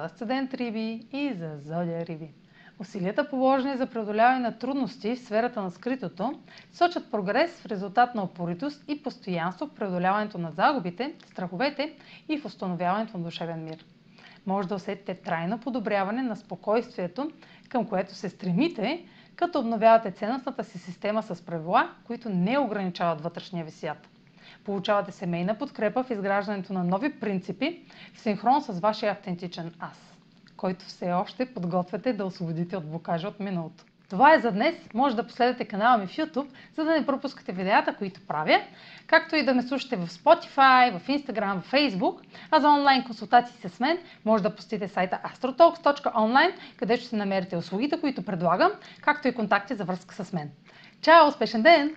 за асцендент Риби и за зодия Риби. Усилията положени за преодоляване на трудности в сферата на скритото сочат прогрес в резултат на опоритост и постоянство в преодоляването на загубите, страховете и в установяването на душевен мир. Може да усетите трайно подобряване на спокойствието, към което се стремите, като обновявате ценностната си система с правила, които не ограничават вътрешния ви свят. Получавате семейна подкрепа в изграждането на нови принципи в синхрон с вашия автентичен аз, който все още подготвяте да освободите от блокажа от миналото. Това е за днес. Може да последвате канала ми в YouTube, за да не пропускате видеята, които правя, както и да ме слушате в Spotify, в Instagram, в Facebook. А за онлайн консултации с мен може да посетите сайта astrotalks.online, където ще намерите услугите, които предлагам, както и контакти за връзка с мен. Чао! Успешен ден!